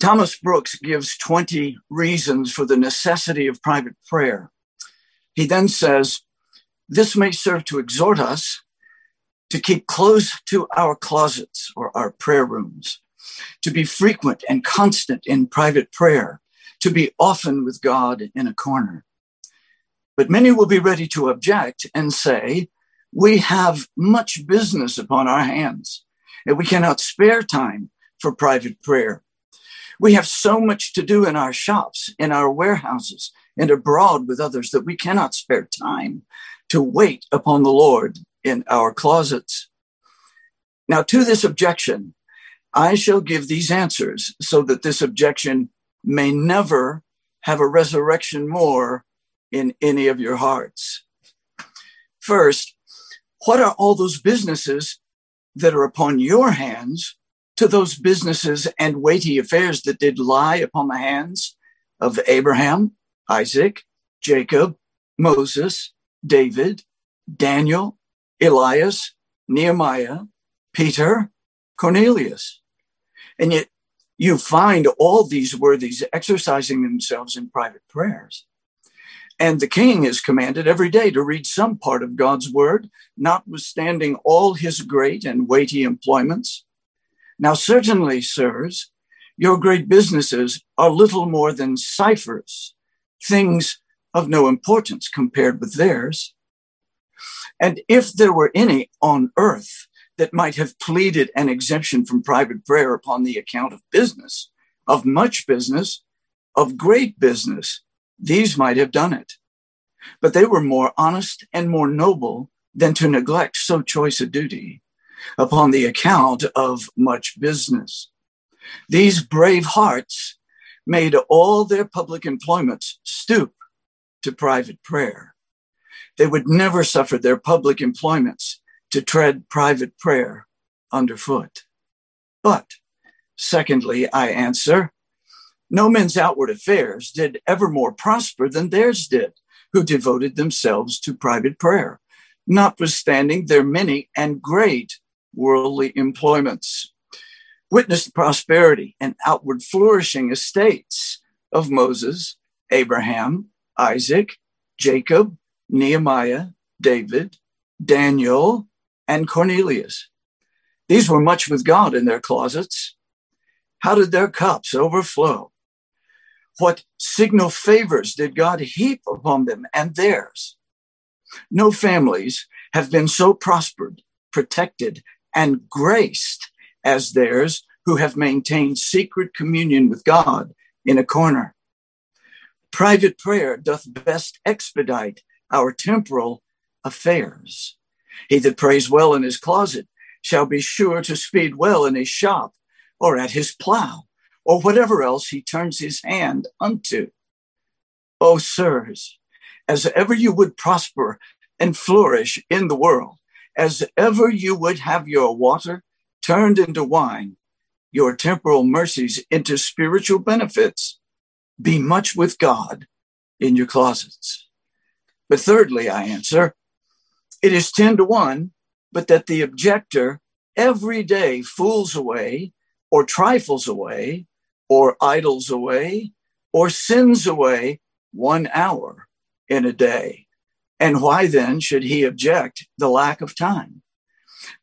Thomas Brooks gives 20 reasons for the necessity of private prayer. He then says, This may serve to exhort us to keep close to our closets or our prayer rooms, to be frequent and constant in private prayer, to be often with God in a corner. But many will be ready to object and say, We have much business upon our hands, and we cannot spare time for private prayer. We have so much to do in our shops, in our warehouses, and abroad with others that we cannot spare time to wait upon the Lord in our closets. Now, to this objection, I shall give these answers so that this objection may never have a resurrection more in any of your hearts. First, what are all those businesses that are upon your hands to those businesses and weighty affairs that did lie upon the hands of Abraham, Isaac, Jacob, Moses, David, Daniel, Elias, Nehemiah, Peter, Cornelius. And yet you find all these worthies exercising themselves in private prayers. And the king is commanded every day to read some part of God's word, notwithstanding all his great and weighty employments. Now, certainly, sirs, your great businesses are little more than ciphers, things of no importance compared with theirs. And if there were any on earth that might have pleaded an exemption from private prayer upon the account of business, of much business, of great business, these might have done it. But they were more honest and more noble than to neglect so choice a duty upon the account of much business. These brave hearts made all their public employments stoop to private prayer. They would never suffer their public employments to tread private prayer underfoot. But, secondly, I answer, no men's outward affairs did ever more prosper than theirs did, who devoted themselves to private prayer, notwithstanding their many and great worldly employments. Witness the prosperity and outward flourishing estates of Moses, Abraham, Isaac, Jacob, Nehemiah, David, Daniel, and Cornelius. These were much with God in their closets. How did their cups overflow? What signal favors did God heap upon them and theirs? No families have been so prospered, protected, and graced as theirs who have maintained secret communion with God in a corner. Private prayer doth best expedite our temporal affairs. He that prays well in his closet shall be sure to speed well in his shop or at his plow or whatever else he turns his hand unto. O sirs, as ever you would prosper and flourish in the world, as ever you would have your water turned into wine, your temporal mercies into spiritual benefits, be much with God in your closets. But thirdly, I answer, it is 10 to 1, but that the objector every day fools away or trifles away or idles away or sins away one hour in a day. And why then should he object the lack of time?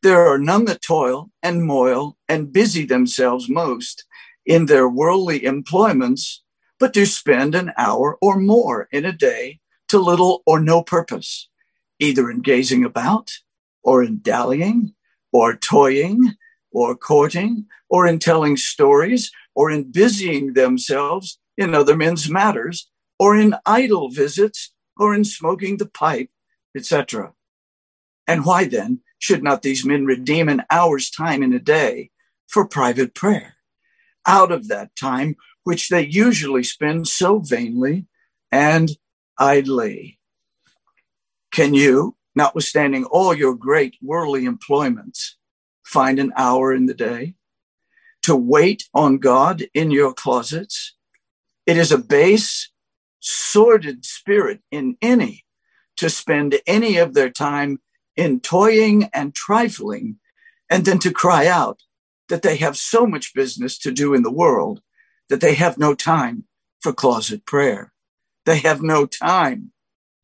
There are none that toil and moil and busy themselves most in their worldly employments, but do spend an hour or more in a day to little or no purpose, either in gazing about, or in dallying, or toying, or courting, or in telling stories, or in busying themselves in other men's matters, or in idle visits or in smoking the pipe, etc. And why then should not these men redeem an hour's time in a day for private prayer out of that time which they usually spend so vainly and idly? Can you, notwithstanding all your great worldly employments, find an hour in the day to wait on God in your closets? It is a base sordid spirit in any to spend any of their time in toying and trifling, and then to cry out that they have so much business to do in the world that they have no time for closet prayer. They have no time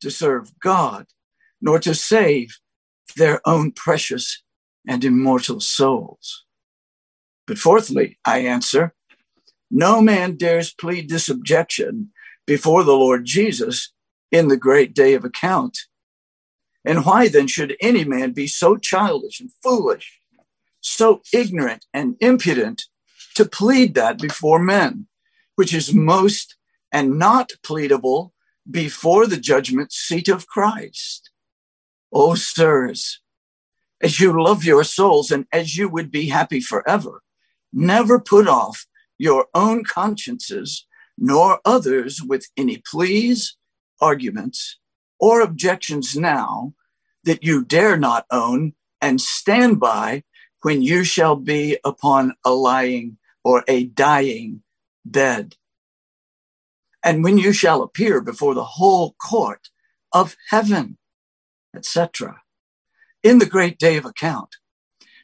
to serve God, nor to save their own precious and immortal souls. But fourthly, I answer, no man dares plead this objection before the Lord Jesus in the great day of account. And why then should any man be so childish and foolish, so ignorant and impudent to plead that before men, which is most and not pleadable before the judgment seat of Christ? O oh, sirs, as you love your souls and as you would be happy forever, never put off your own consciences nor others with any pleas, arguments, or objections now that you dare not own and stand by when you shall be upon a lying or a dying bed. And when you shall appear before the whole court of heaven, etc. In the great day of account,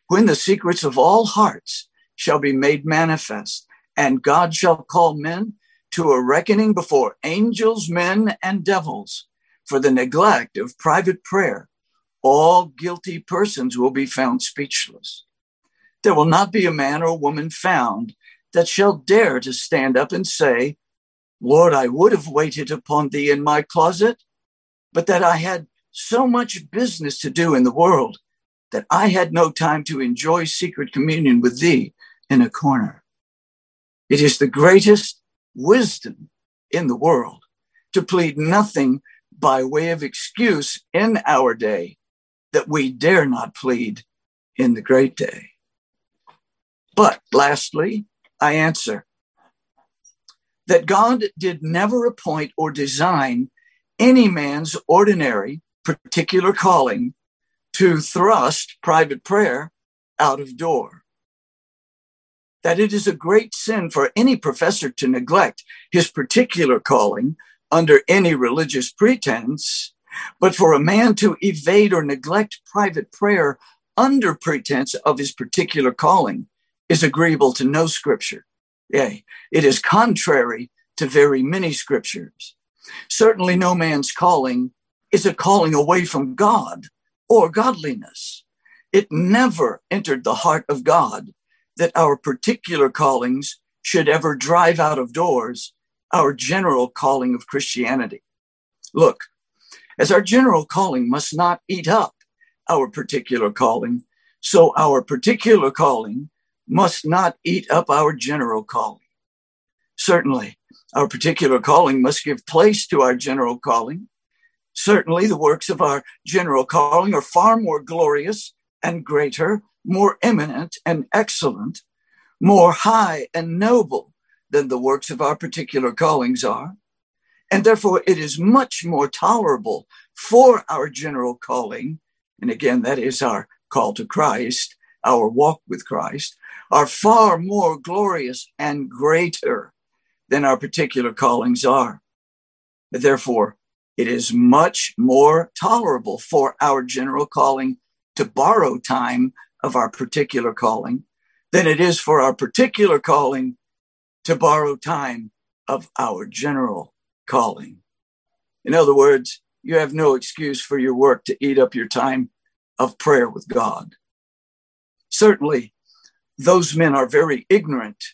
when the secrets of all hearts shall be made manifest, and God shall call men to a reckoning before angels, men, and devils for the neglect of private prayer, all guilty persons will be found speechless. There will not be a man or woman found that shall dare to stand up and say, Lord, I would have waited upon thee in my closet, but that I had so much business to do in the world that I had no time to enjoy secret communion with thee in a corner. It is the greatest wisdom in the world to plead nothing by way of excuse in our day that we dare not plead in the great day. But lastly, I answer that God did never appoint or design any man's ordinary particular calling to thrust private prayer out of door that it is a great sin for any professor to neglect his particular calling under any religious pretense, but for a man to evade or neglect private prayer under pretense of his particular calling is agreeable to no scripture. Yea, it is contrary to very many scriptures. Certainly, no man's calling is a calling away from God or godliness. It never entered the heart of God that our particular callings should ever drive out of doors our general calling of Christianity. Look, as our general calling must not eat up our particular calling, so our particular calling must not eat up our general calling. Certainly, our particular calling must give place to our general calling. Certainly, the works of our general calling are far more glorious and greater more eminent and excellent, more high and noble than the works of our particular callings are. And therefore, it is much more tolerable for our general calling. And again, that is our call to Christ, our walk with Christ, are far more glorious and greater than our particular callings are. Therefore, it is much more tolerable for our general calling to borrow time of our particular calling than it is for our particular calling to borrow time of our general calling. In other words, you have no excuse for your work to eat up your time of prayer with God. Certainly, those men are very ignorant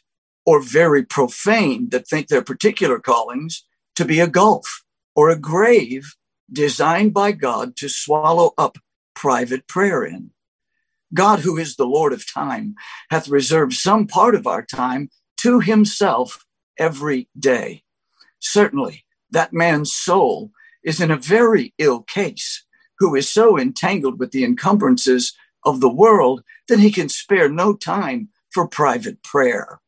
or very profane that think their particular callings to be a gulf or a grave designed by God to swallow up private prayer in. God, who is the Lord of time, hath reserved some part of our time to himself every day. Certainly, that man's soul is in a very ill case, who is so entangled with the encumbrances of the world that he can spare no time for private prayer.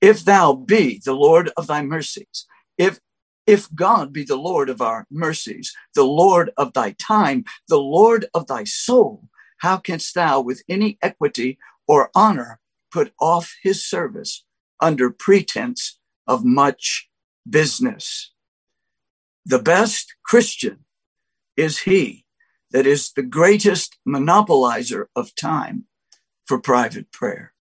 If thou be the Lord of thy mercies, if if God be the Lord of our mercies, the Lord of thy time, the Lord of thy soul, how canst thou with any equity or honor put off his service under pretense of much business? The best Christian is he that is the greatest monopolizer of time for private prayer.